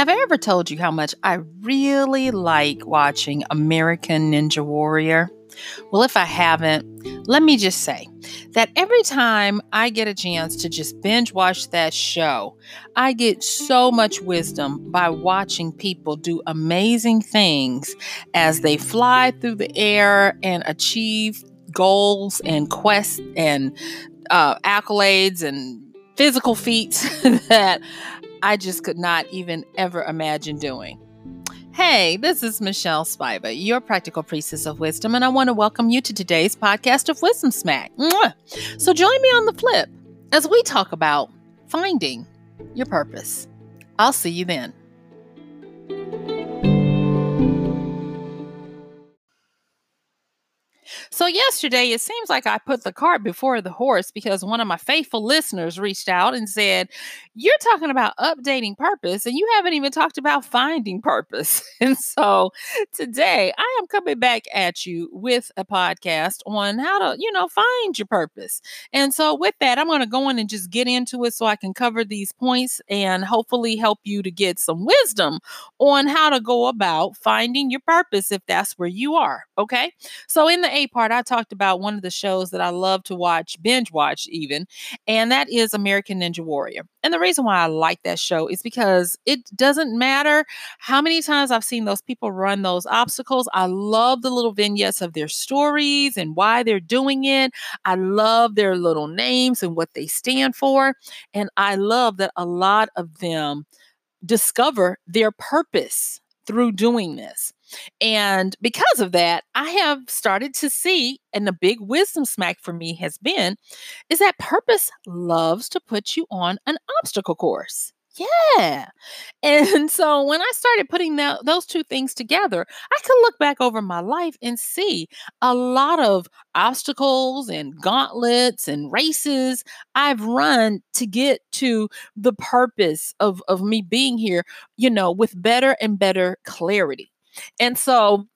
Have I ever told you how much I really like watching American Ninja Warrior? Well, if I haven't, let me just say that every time I get a chance to just binge watch that show, I get so much wisdom by watching people do amazing things as they fly through the air and achieve goals and quests and uh, accolades and physical feats that I just could not even ever imagine doing. Hey, this is Michelle Spiva, your practical priestess of wisdom, and I want to welcome you to today's podcast of Wisdom Smack. Mwah! So join me on the flip as we talk about finding your purpose. I'll see you then. So, yesterday, it seems like I put the cart before the horse because one of my faithful listeners reached out and said, You're talking about updating purpose, and you haven't even talked about finding purpose. And so, today, I am coming back at you with a podcast on how to, you know, find your purpose. And so, with that, I'm going to go in and just get into it so I can cover these points and hopefully help you to get some wisdom on how to go about finding your purpose if that's where you are. Okay. So, in the A part, I talked about one of the shows that I love to watch, binge watch even, and that is American Ninja Warrior. And the reason why I like that show is because it doesn't matter how many times I've seen those people run those obstacles. I love the little vignettes of their stories and why they're doing it. I love their little names and what they stand for. And I love that a lot of them discover their purpose through doing this. And because of that, I have started to see, and the big wisdom smack for me has been, is that purpose loves to put you on an obstacle course. Yeah. And so when I started putting that, those two things together, I could look back over my life and see a lot of obstacles and gauntlets and races I've run to get to the purpose of, of me being here, you know, with better and better clarity. And so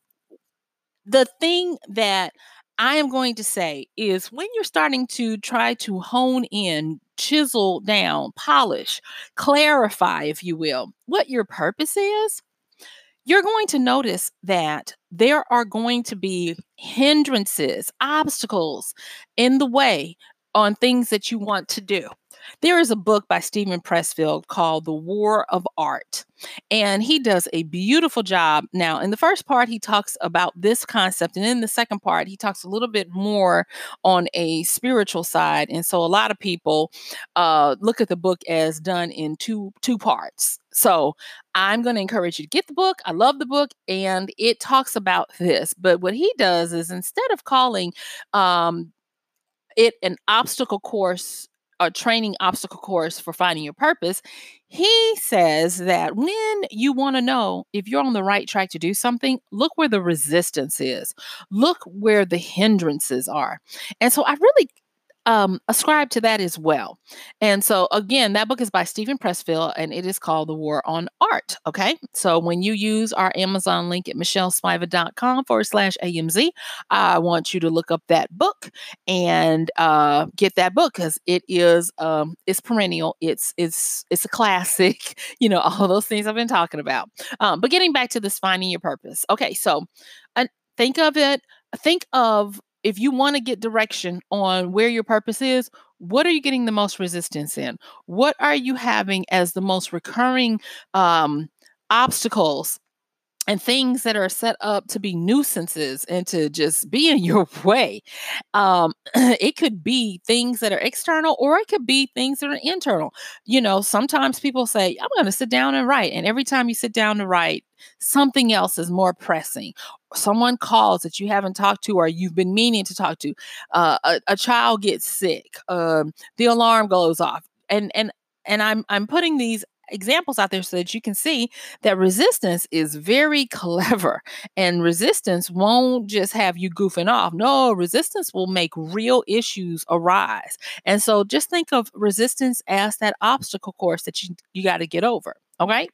the thing that I am going to say is when you're starting to try to hone in, chisel down, polish, clarify, if you will, what your purpose is, you're going to notice that there are going to be hindrances, obstacles in the way on things that you want to do. There is a book by Steven Pressfield called The War of Art, and he does a beautiful job. Now, in the first part, he talks about this concept, and in the second part, he talks a little bit more on a spiritual side. And so, a lot of people uh, look at the book as done in two two parts. So, I'm going to encourage you to get the book. I love the book, and it talks about this. But what he does is instead of calling um, it an obstacle course a training obstacle course for finding your purpose, he says that when you want to know if you're on the right track to do something, look where the resistance is, look where the hindrances are. And so I really um, ascribe to that as well. And so, again, that book is by Steven Pressfield and it is called The War on Art. Okay. So, when you use our Amazon link at michellespiva.com forward slash AMZ, I want you to look up that book and uh, get that book because it is, um, it's perennial. It's, it's, it's a classic, you know, all those things I've been talking about. Um, but getting back to this finding your purpose. Okay. So, uh, think of it, think of if you want to get direction on where your purpose is, what are you getting the most resistance in? What are you having as the most recurring um, obstacles and things that are set up to be nuisances and to just be in your way. Um, it could be things that are external or it could be things that are internal. You know, sometimes people say, I'm going to sit down and write. And every time you sit down to write, something else is more pressing. Someone calls that you haven't talked to or you've been meaning to talk to. Uh, a, a, child gets sick. Um, the alarm goes off. And, and, and I'm I'm putting these examples out there so that you can see that resistance is very clever and resistance won't just have you goofing off. No, resistance will make real issues arise. And so just think of resistance as that obstacle course that you, you got to get over. Okay.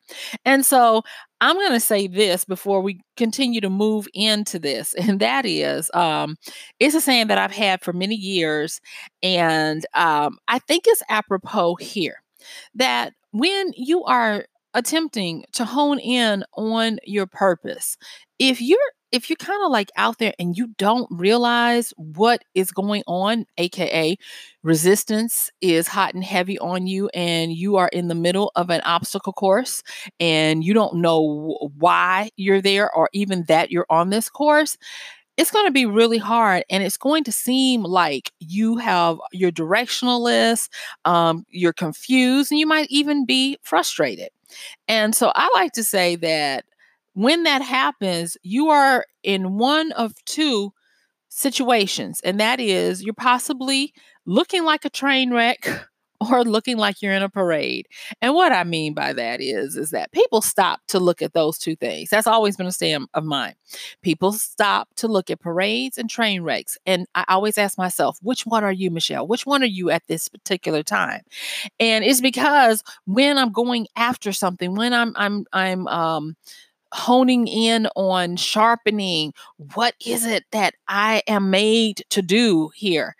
And so I'm going to say this before we continue to move into this. And that is, um, it's a saying that I've had for many years. And um, I think it's apropos here that when you are attempting to hone in on your purpose, if you're if you're kind of like out there and you don't realize what is going on, aka resistance is hot and heavy on you, and you are in the middle of an obstacle course and you don't know why you're there or even that you're on this course, it's going to be really hard and it's going to seem like you have your directionalist, um, you're confused, and you might even be frustrated. And so I like to say that when that happens, you are in one of two situations, and that is you're possibly looking like a train wreck or looking like you're in a parade. And what I mean by that is is that people stop to look at those two things. That's always been a stand of mine. People stop to look at parades and train wrecks. And I always ask myself, which one are you, Michelle? Which one are you at this particular time? And it's because when I'm going after something, when I'm I'm I'm um honing in on sharpening what is it that I am made to do here.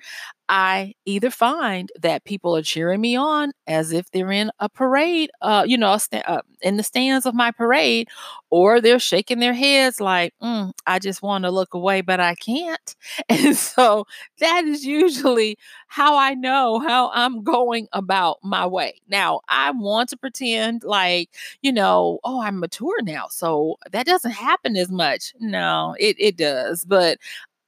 I either find that people are cheering me on as if they're in a parade, uh, you know, st- uh, in the stands of my parade, or they're shaking their heads like, mm, I just want to look away, but I can't. And so that is usually how I know how I'm going about my way. Now, I want to pretend like, you know, oh, I'm mature now. So that doesn't happen as much. No, it, it does. But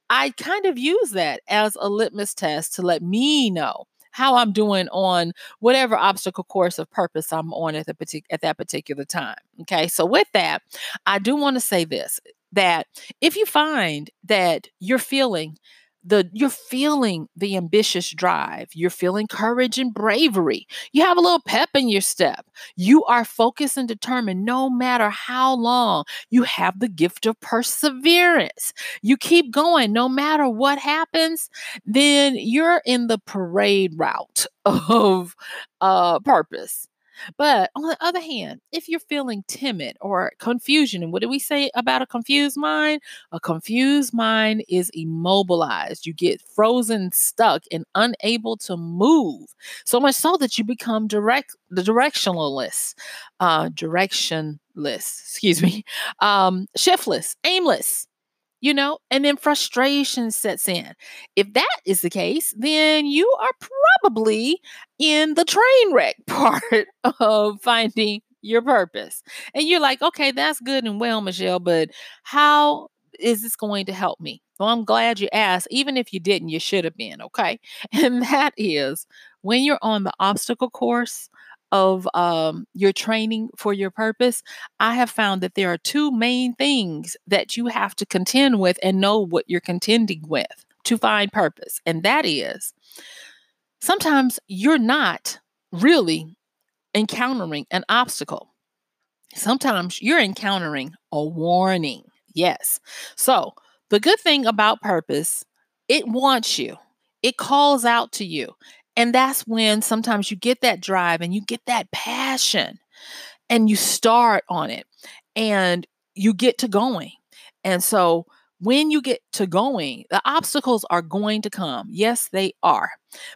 I kind of use that as a litmus test to let me know how I'm doing on whatever obstacle course of purpose I'm on at the partic- at that particular time. Okay, so with that, I do want to say this that if you find that you're feeling the you're feeling the ambitious drive you're feeling courage and bravery you have a little pep in your step you are focused and determined no matter how long you have the gift of perseverance. You keep going no matter what happens then you're in the parade route of uh purpose but on the other hand, if you're feeling timid or confusion, and what do we say about a confused mind? A confused mind is immobilized. You get frozen, stuck, and unable to move. So much so that you become direct the directionless, uh, directionless, excuse me, um, shiftless, aimless you know, and then frustration sets in. If that is the case, then you are probably in the train wreck part of finding your purpose. And you're like, okay, that's good and well, Michelle, but how is this going to help me? Well, I'm glad you asked. Even if you didn't, you should have been, okay? And that is when you're on the obstacle course of um, your training for your purpose, I have found that there are two main things that you have to contend with and know what you're contending with to find purpose. And that is sometimes you're not really encountering an obstacle, sometimes you're encountering a warning. Yes. So, the good thing about purpose, it wants you. It calls out to you. And that's when sometimes you get that drive and you get that passion and you start on it and you get to going. And so when you get to going, the obstacles are going to come. Yes, they are.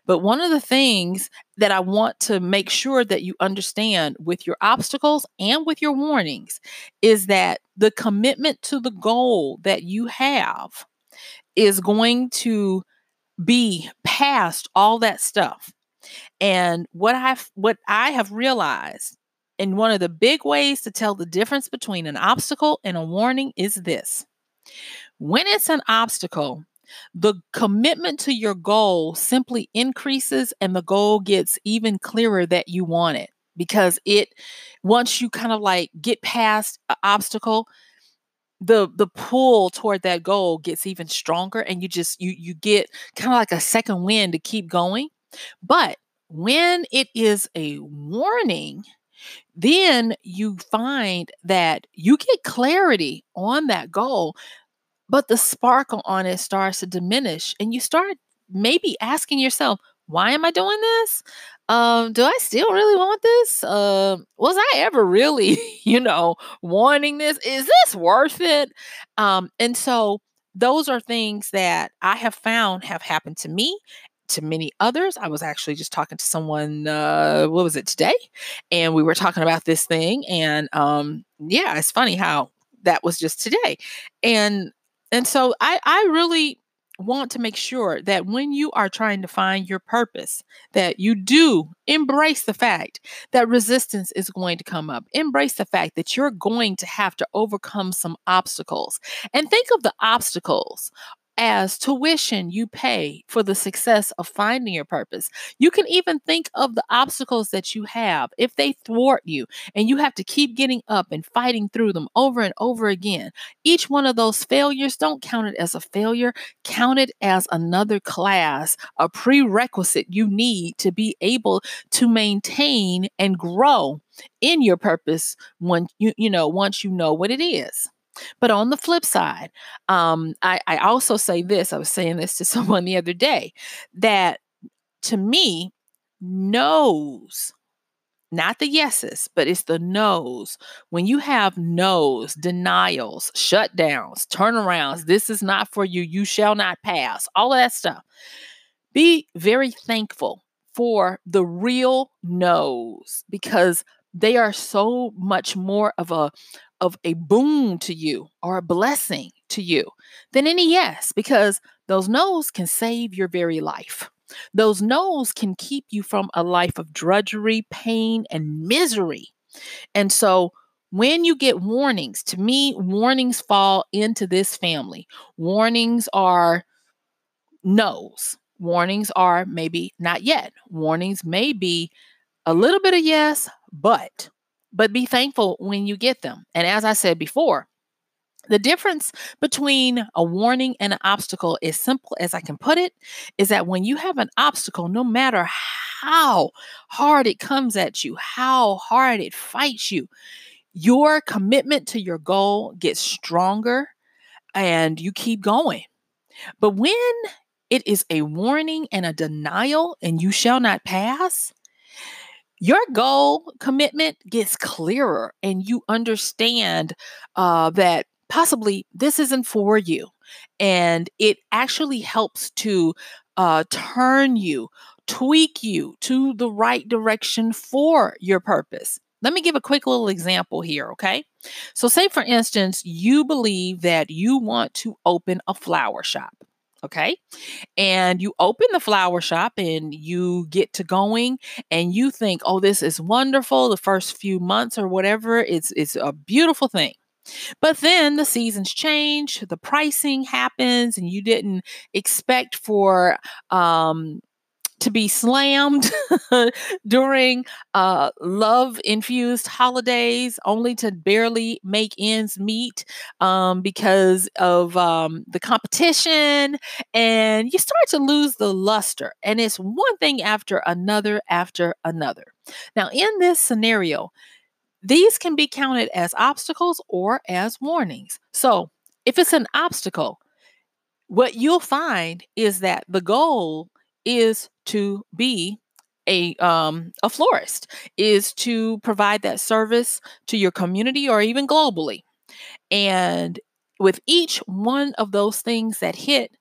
But one of the things that I want to make sure that you understand with your obstacles and with your warnings is that the commitment to the goal that you have is going to be past all that stuff. And what I've what I have realized and one of the big ways to tell the difference between an obstacle and a warning is this. When it's an obstacle, the commitment to your goal simply increases and the goal gets even clearer that you want it because it once you kind of like get past an obstacle the the pull toward that goal gets even stronger and you just you you get kind of like a second wind to keep going. But when it is a warning then you find that you get clarity on that goal but the sparkle on it starts to diminish and you start maybe asking yourself why am i doing this um, do I still really want this? Uh, was I ever really, you know, wanting this? Is this worth it? Um, and so those are things that I have found have happened to me to many others. I was actually just talking to someone, uh, what was it today? And we were talking about this thing. And um, yeah, it's funny how that was just today. And and so I I really want to make sure that when you are trying to find your purpose that you do embrace the fact that resistance is going to come up. Embrace the fact that you're going to have to overcome some obstacles. And think of the obstacles as tuition you pay for the success of finding your purpose. You can even think of the obstacles that you have if they thwart you and you have to keep getting up and fighting through them over and over again. Each one of those failures, don't count it as a failure, count it as another class, a prerequisite you need to be able to maintain and grow in your purpose when you you know once you know what it is. But on the flip side, um, I, I also say this I was saying this to someone the other day that to me, no's, not the yeses, but it's the no's. When you have no's, denials, shutdowns, turnarounds, this is not for you, you shall not pass, all of that stuff. Be very thankful for the real no's because they are so much more of a of a boon to you or a blessing to you than any yes, because those no's can save your very life. Those no's can keep you from a life of drudgery, pain, and misery. And so, when you get warnings, to me, warnings fall into this family. Warnings are no's. Warnings are maybe not yet. Warnings may be a little bit of yes, but but be thankful when you get them. And as I said before, the difference between a warning and an obstacle, as simple as I can put it, is that when you have an obstacle, no matter how hard it comes at you, how hard it fights you, your commitment to your goal gets stronger and you keep going. But when it is a warning and a denial, and you shall not pass, your goal commitment gets clearer and you understand uh, that possibly this isn't for you. And it actually helps to uh, turn you, tweak you to the right direction for your purpose. Let me give a quick little example here, okay? So, say for instance, you believe that you want to open a flower shop. Okay. And you open the flower shop and you get to going and you think, oh, this is wonderful. The first few months or whatever, it's, it's a beautiful thing. But then the seasons change, the pricing happens, and you didn't expect for um, to be slammed during uh, love infused holidays, only to barely make ends meet um, because of um, the competition. And you start to lose the luster. And it's one thing after another after another. Now, in this scenario, these can be counted as obstacles or as warnings. So, if it's an obstacle, what you'll find is that the goal is to be a um, a florist is to provide that service to your community or even globally. And with each one of those things that hit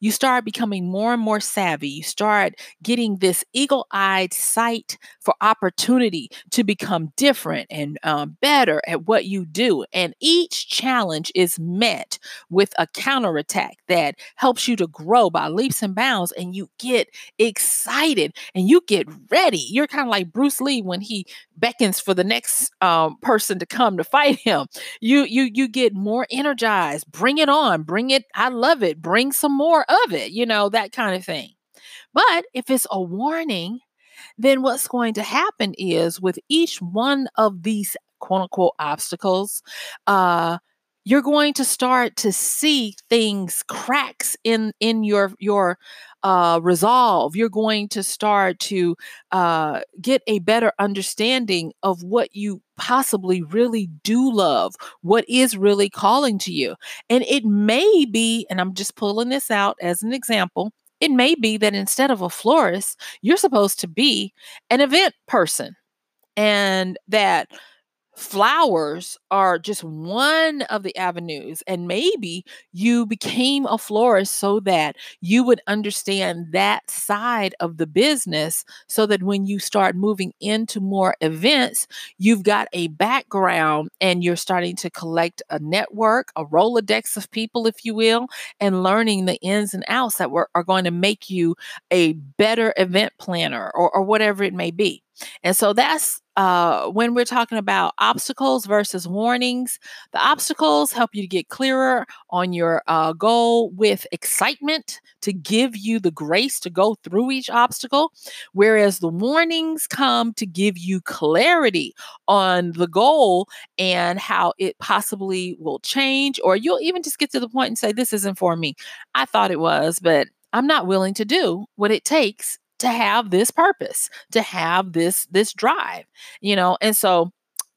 you start becoming more and more savvy. You start getting this eagle eyed sight for opportunity to become different and um, better at what you do. And each challenge is met with a counterattack that helps you to grow by leaps and bounds. And you get excited and you get ready. You're kind of like Bruce Lee when he beckons for the next um, person to come to fight him. You you you get more energized. Bring it on. Bring it. I love it. Bring some more of it. You know that kind of thing. But if it's a warning, then what's going to happen is with each one of these quote unquote obstacles, uh, you're going to start to see things cracks in in your your uh, resolve you're going to start to uh, get a better understanding of what you possibly really do love what is really calling to you. And it may be and i'm just pulling this out as an example it may be that instead of a florist you're supposed to be an event person. And that flowers are just one of the avenues. And maybe you became a florist so that you would understand that side of the business so that when you start moving into more events, you've got a background and you're starting to collect a network, a Rolodex of people, if you will, and learning the ins and outs that were, are going to make you a better event planner or, or whatever it may be. And so that's uh, when we're talking about obstacles versus warnings, the obstacles help you to get clearer on your uh, goal with excitement to give you the grace to go through each obstacle, whereas the warnings come to give you clarity on the goal and how it possibly will change, or you'll even just get to the point and say, This isn't for me. I thought it was, but I'm not willing to do what it takes to have this purpose, to have this this drive, you know. And so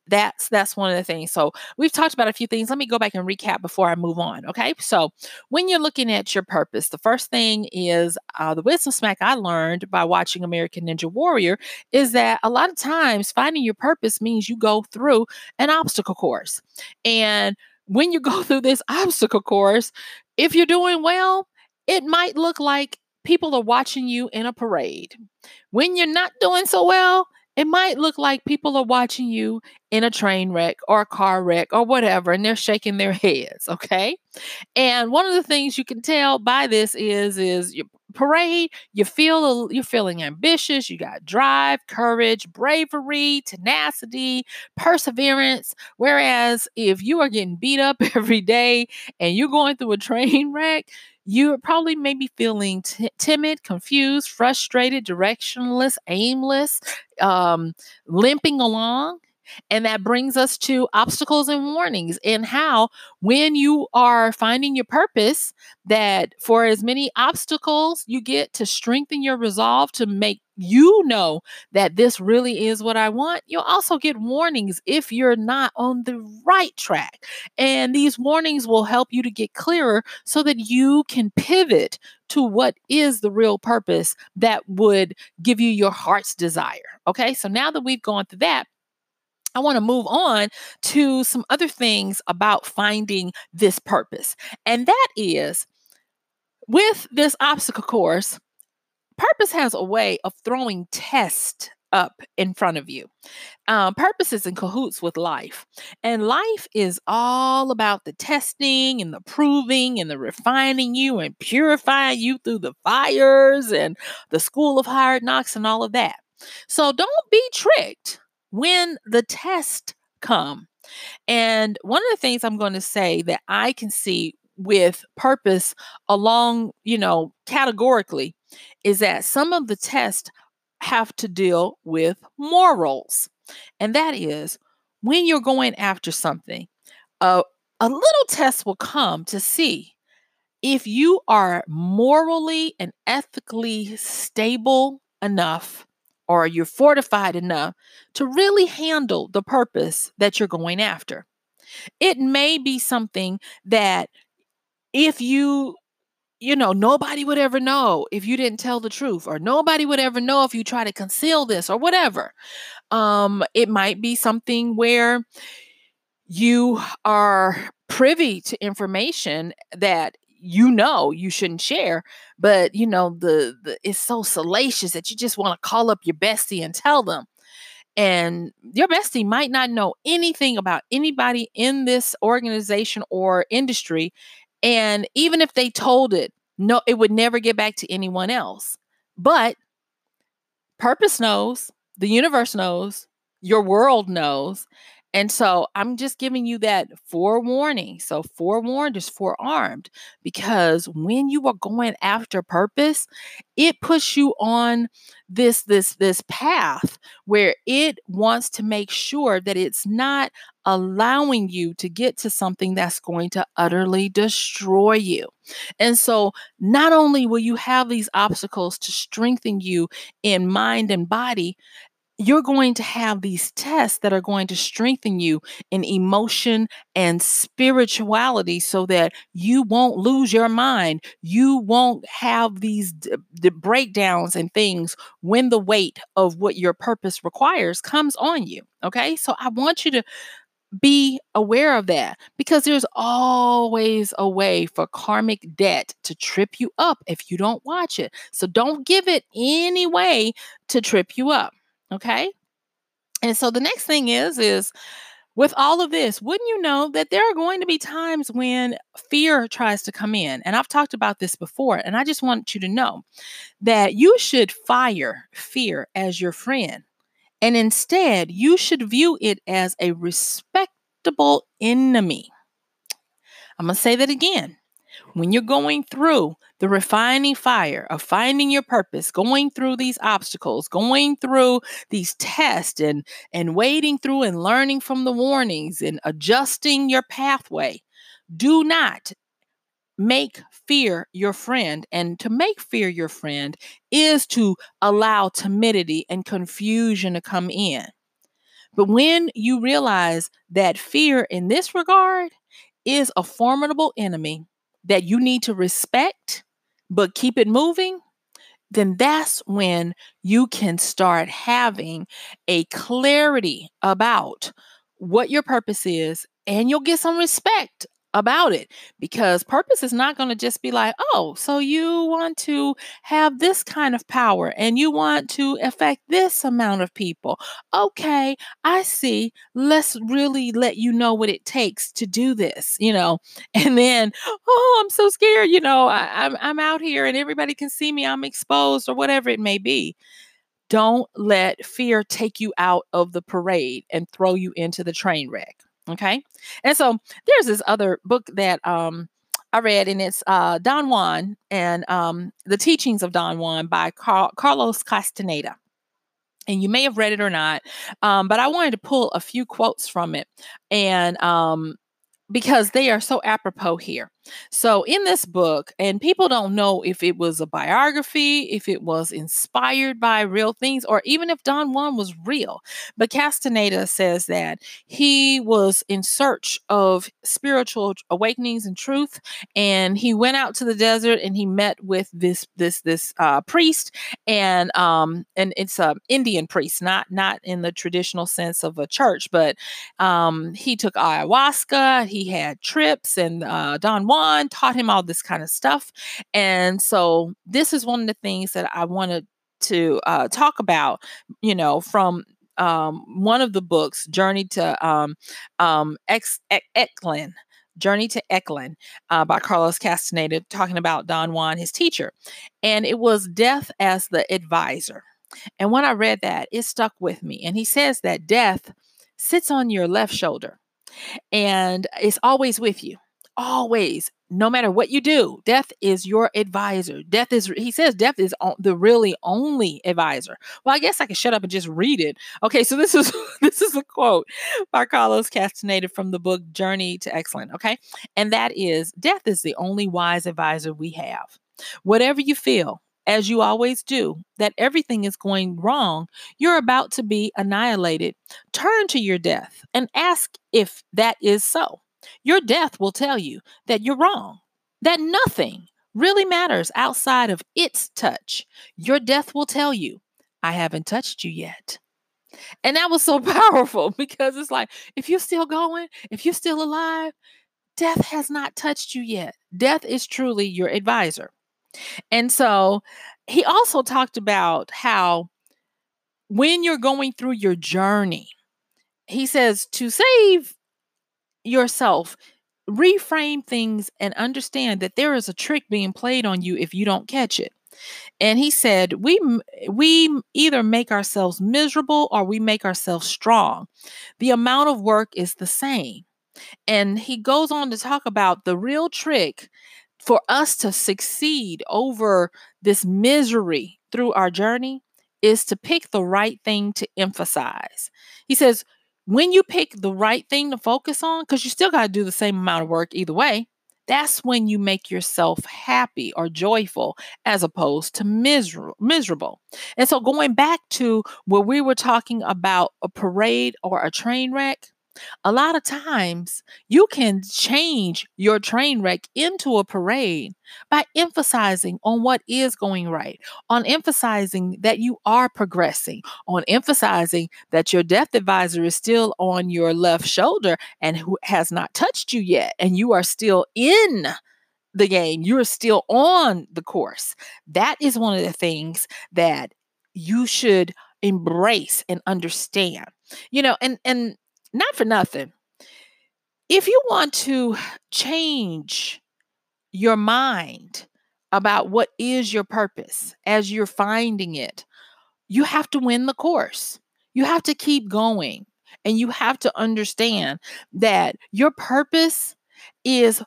that's that's one of the things. So we've talked about a few things. Let me go back and recap before I move on. Okay. So when you're looking at your purpose, the first thing is uh, the wisdom smack I learned by watching American Ninja Warrior is that a lot of times finding your purpose means you go through an obstacle course. And when you go through this obstacle course, if you're doing well, it might look like people are watching you in a parade. When you're not doing so well, it might look like people are watching you in a train wreck or a car wreck or whatever, and they're shaking their heads. Okay. And one of the things you can tell by this is, is your parade, you feel you're feeling ambitious, you got drive, courage, bravery, tenacity, perseverance. Whereas if you are getting beat up every day and you're going through a train wreck, you're probably maybe feeling t- timid, confused, frustrated, directionless, aimless, um, limping along. And that brings us to obstacles and warnings, and how, when you are finding your purpose, that for as many obstacles you get to strengthen your resolve to make you know that this really is what I want, you'll also get warnings if you're not on the right track. And these warnings will help you to get clearer so that you can pivot to what is the real purpose that would give you your heart's desire. Okay, so now that we've gone through that, I want to move on to some other things about finding this purpose. And that is with this obstacle course, purpose has a way of throwing tests up in front of you. Um, purpose is in cahoots with life. And life is all about the testing and the proving and the refining you and purifying you through the fires and the school of hard knocks and all of that. So don't be tricked when the tests come. And one of the things I'm going to say that I can see with purpose along, you know, categorically is that some of the tests have to deal with morals. And that is when you're going after something, uh, a little test will come to see if you are morally and ethically stable enough or you're fortified enough to really handle the purpose that you're going after. It may be something that if you you know, nobody would ever know if you didn't tell the truth, or nobody would ever know if you try to conceal this, or whatever. Um, it might be something where you are privy to information that you know you shouldn't share but you know the, the it's so salacious that you just want to call up your bestie and tell them and your bestie might not know anything about anybody in this organization or industry and even if they told it no it would never get back to anyone else. But purpose knows the universe knows your world knows and so I'm just giving you that forewarning. So forewarned is forearmed because when you are going after purpose, it puts you on this this this path where it wants to make sure that it's not allowing you to get to something that's going to utterly destroy you. And so not only will you have these obstacles to strengthen you in mind and body, you're going to have these tests that are going to strengthen you in emotion and spirituality so that you won't lose your mind. You won't have these d- d- breakdowns and things when the weight of what your purpose requires comes on you. Okay. So I want you to be aware of that because there's always a way for karmic debt to trip you up if you don't watch it. So don't give it any way to trip you up. Okay. And so the next thing is, is with all of this, wouldn't you know that there are going to be times when fear tries to come in? And I've talked about this before, and I just want you to know that you should fire fear as your friend. And instead, you should view it as a respectable enemy. I'm going to say that again. When you're going through the refining fire of finding your purpose, going through these obstacles, going through these tests and and wading through and learning from the warnings and adjusting your pathway, do not make fear your friend. And to make fear your friend is to allow timidity and confusion to come in. But when you realize that fear in this regard is a formidable enemy that you need to respect, but keep it moving, then that's when you can start having a clarity about what your purpose is and you'll get some respect about it because purpose is not going to just be like, oh, so you want to have this kind of power and you want to affect this amount of people. Okay, I see. Let's really let you know what it takes to do this, you know. And then, oh, I'm so scared, you know, I, I'm, I'm out here and everybody can see me, I'm exposed or whatever it may be. Don't let fear take you out of the parade and throw you into the train wreck. Okay. And so there's this other book that um I read, and it's uh, Don Juan and um, the Teachings of Don Juan by Car- Carlos Castaneda. And you may have read it or not, um, but I wanted to pull a few quotes from it. And um, because they are so apropos here. So, in this book, and people don't know if it was a biography, if it was inspired by real things, or even if Don Juan was real. But Castaneda says that he was in search of spiritual awakenings and truth, and he went out to the desert and he met with this this this uh, priest, and um and it's a Indian priest, not not in the traditional sense of a church, but um he took ayahuasca, he had trips, and uh, Don Juan taught him all this kind of stuff. And so this is one of the things that I wanted to uh, talk about, you know, from um, one of the books, Journey to um, um. Journey to Ixtlan uh, by Carlos Castaneda, talking about Don Juan, his teacher. And it was death as the advisor. And when I read that, it stuck with me. And he says that death sits on your left shoulder and it's always with you always no matter what you do death is your advisor. Death is he says death is the really only advisor. Well i guess i can shut up and just read it. Okay so this is this is a quote by carlos castaneda from the book journey to Ixtlan. okay? And that is death is the only wise advisor we have. Whatever you feel as you always do, that everything is going wrong, you're about to be annihilated, turn to your death and ask if that is so. Your death will tell you that you're wrong, that nothing really matters outside of its touch. Your death will tell you, I haven't touched you yet. And that was so powerful because it's like, if you're still going, if you're still alive, death has not touched you yet. Death is truly your advisor. And so he also talked about how when you're going through your journey, he says to save yourself, reframe things and understand that there is a trick being played on you if you don't catch it. And he said, we we either make ourselves miserable or we make ourselves strong. The amount of work is the same. And he goes on to talk about the real trick for us to succeed over this misery through our journey is to pick the right thing to emphasize. He says, when you pick the right thing to focus on, because you still got to do the same amount of work either way, that's when you make yourself happy or joyful as opposed to miser- miserable. And so, going back to where we were talking about a parade or a train wreck, a lot of times you can change your train wreck into a parade by emphasizing on what is going right, on emphasizing that you are progressing, on emphasizing that your death advisor is still on your left shoulder and who has not touched you yet, and you are still in the game, you're still on the course. That is one of the things that you should embrace and understand. You know, and and not for nothing. If you want to change your mind about what is your purpose as you're finding it, you have to win the course. You have to keep going. And you have to understand that your purpose is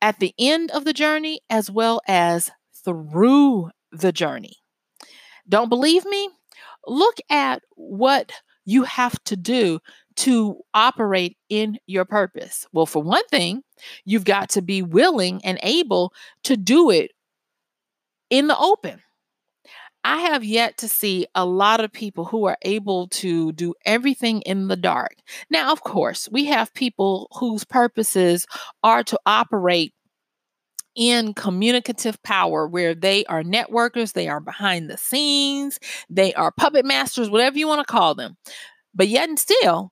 at the end of the journey as well as through the journey. Don't believe me? Look at what you have to do to operate in your purpose? Well, for one thing, you've got to be willing and able to do it in the open. I have yet to see a lot of people who are able to do everything in the dark. Now, of course, we have people whose purposes are to operate in communicative power where they are networkers, they are behind the scenes, they are puppet masters, whatever you want to call them. But yet and still,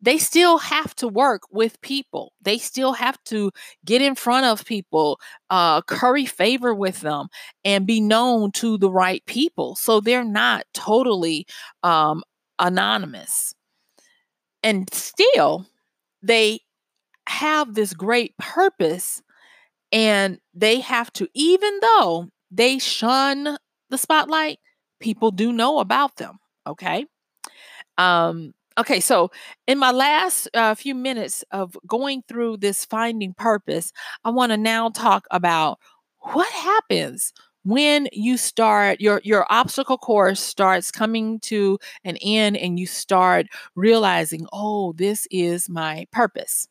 they still have to work with people. They still have to get in front of people, uh, curry favor with them, and be known to the right people. So they're not totally um, anonymous. And still, they have this great purpose, and they have to, even though they shun the spotlight, people do know about them. Okay. Um, Okay, so in my last uh, few minutes of going through this finding purpose, I want to now talk about what happens when you start your your obstacle course starts coming to an end and you start realizing, "Oh, this is my purpose."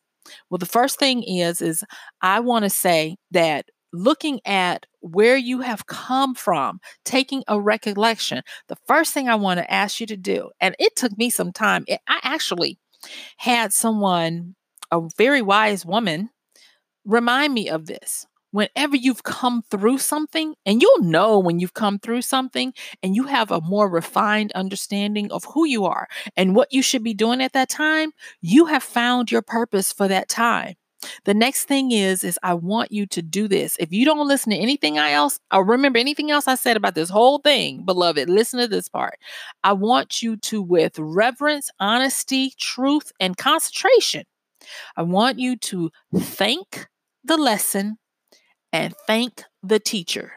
Well, the first thing is is I want to say that looking at where you have come from, taking a recollection, the first thing I want to ask you to do, and it took me some time, it, I actually had someone, a very wise woman, remind me of this. Whenever you've come through something, and you'll know when you've come through something and you have a more refined understanding of who you are and what you should be doing at that time, you have found your purpose for that time. The next thing is is I want you to do this. If you don't listen to anything else, or remember anything else I said about this whole thing, beloved, listen to this part. I want you to with reverence, honesty, truth, and concentration. I want you to thank the lesson and thank the teacher.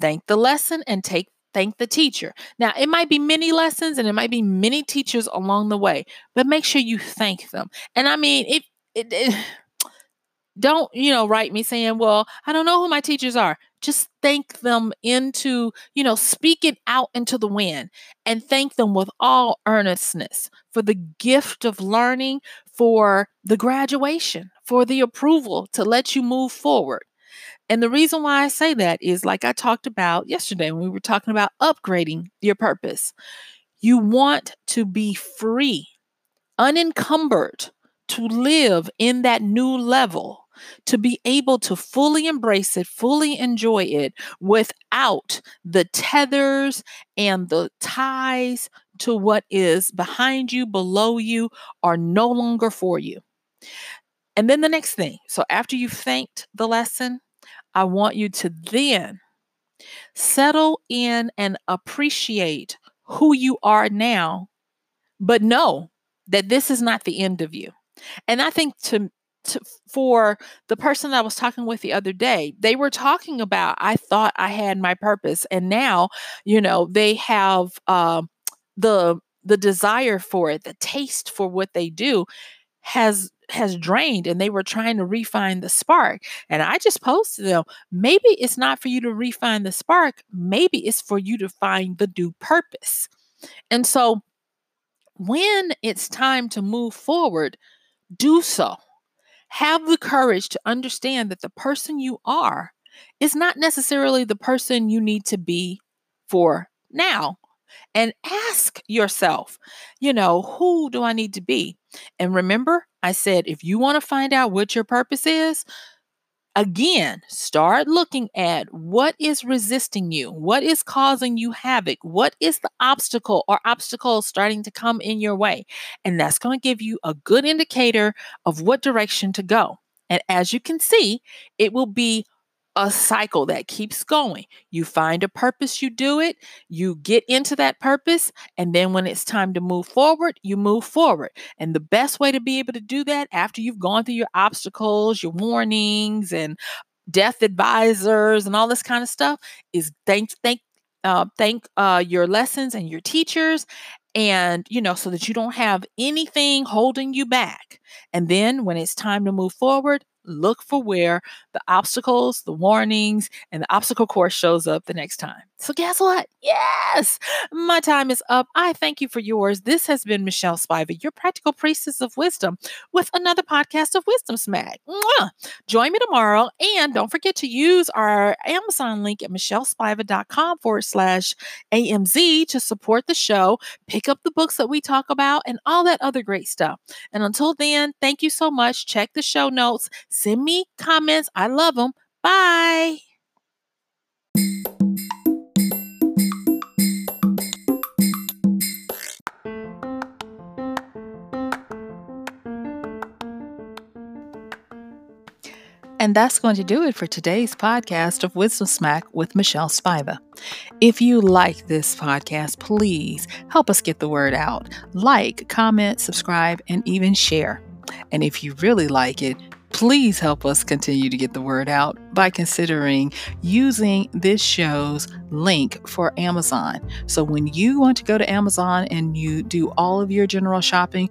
Thank the lesson and take thank the teacher. Now, it might be many lessons and it might be many teachers along the way, but make sure you thank them. And I mean, if it, it, don't you know write me saying well i don't know who my teachers are. Just thank them into you know speak it out into the wind and thank them with all earnestness for the gift of learning for the graduation for the approval to let you move forward. And the reason why i say that is like i talked about yesterday when we were talking about upgrading your purpose you want to be free unencumbered to live in that new level, to be able to fully embrace it, fully enjoy it without the tethers and the ties to what is behind you, below you, are no longer for you. And then the next thing so after you've thanked the lesson, I want you to then settle in and appreciate who you are now, but know that this is not the end of you. And I think to, to for the person I was talking with the other day, they were talking about I thought I had my purpose, and now you know they have uh, the the desire for it, the taste for what they do has has drained and they were trying to refine the spark. And i just posted them maybe it's not for you to refine the spark maybe it's for you to find the new purpose. And so when it's time to move forward do so. Have the courage to understand that the person you are is not necessarily the person you need to be for now. And ask yourself, you know, who do I need to be? And remember, I said, if you want to find out what your purpose is, again, start looking at what is resisting you, what is causing you havoc, what is the obstacle or obstacles starting to come in your way. And that's going to give you a good indicator of what direction to go. And as you can see, it will be a cycle that keeps going. You find a purpose, you do it, you get into that purpose, and then when it's time to move forward, you move forward. And the best way to be able to do that after you've gone through your obstacles, your warnings, and death advisors, and all this kind of stuff is thank thank uh, thank uh, your lessons and your teachers and you know so that you don't have anything holding you back and then when it's time to move forward look for where the obstacles, the warnings, and the obstacle course shows up the next time. So, guess what? Yes, my time is up. I thank you for yours. This has been Michelle Spiva, your practical priestess of wisdom, with another podcast of Wisdom Smack. Mwah! Join me tomorrow. And don't forget to use our Amazon link at michellespiva.com forward slash AMZ to support the show, pick up the books that we talk about, and all that other great stuff. And until then, thank you so much. Check the show notes, send me comments. I love them. Bye. And that's going to do it for today's podcast of Wisdom Smack with Michelle Spiva. If you like this podcast, please help us get the word out. Like, comment, subscribe, and even share. And if you really like it, please help us continue to get the word out by considering using this show's link for Amazon. So when you want to go to Amazon and you do all of your general shopping,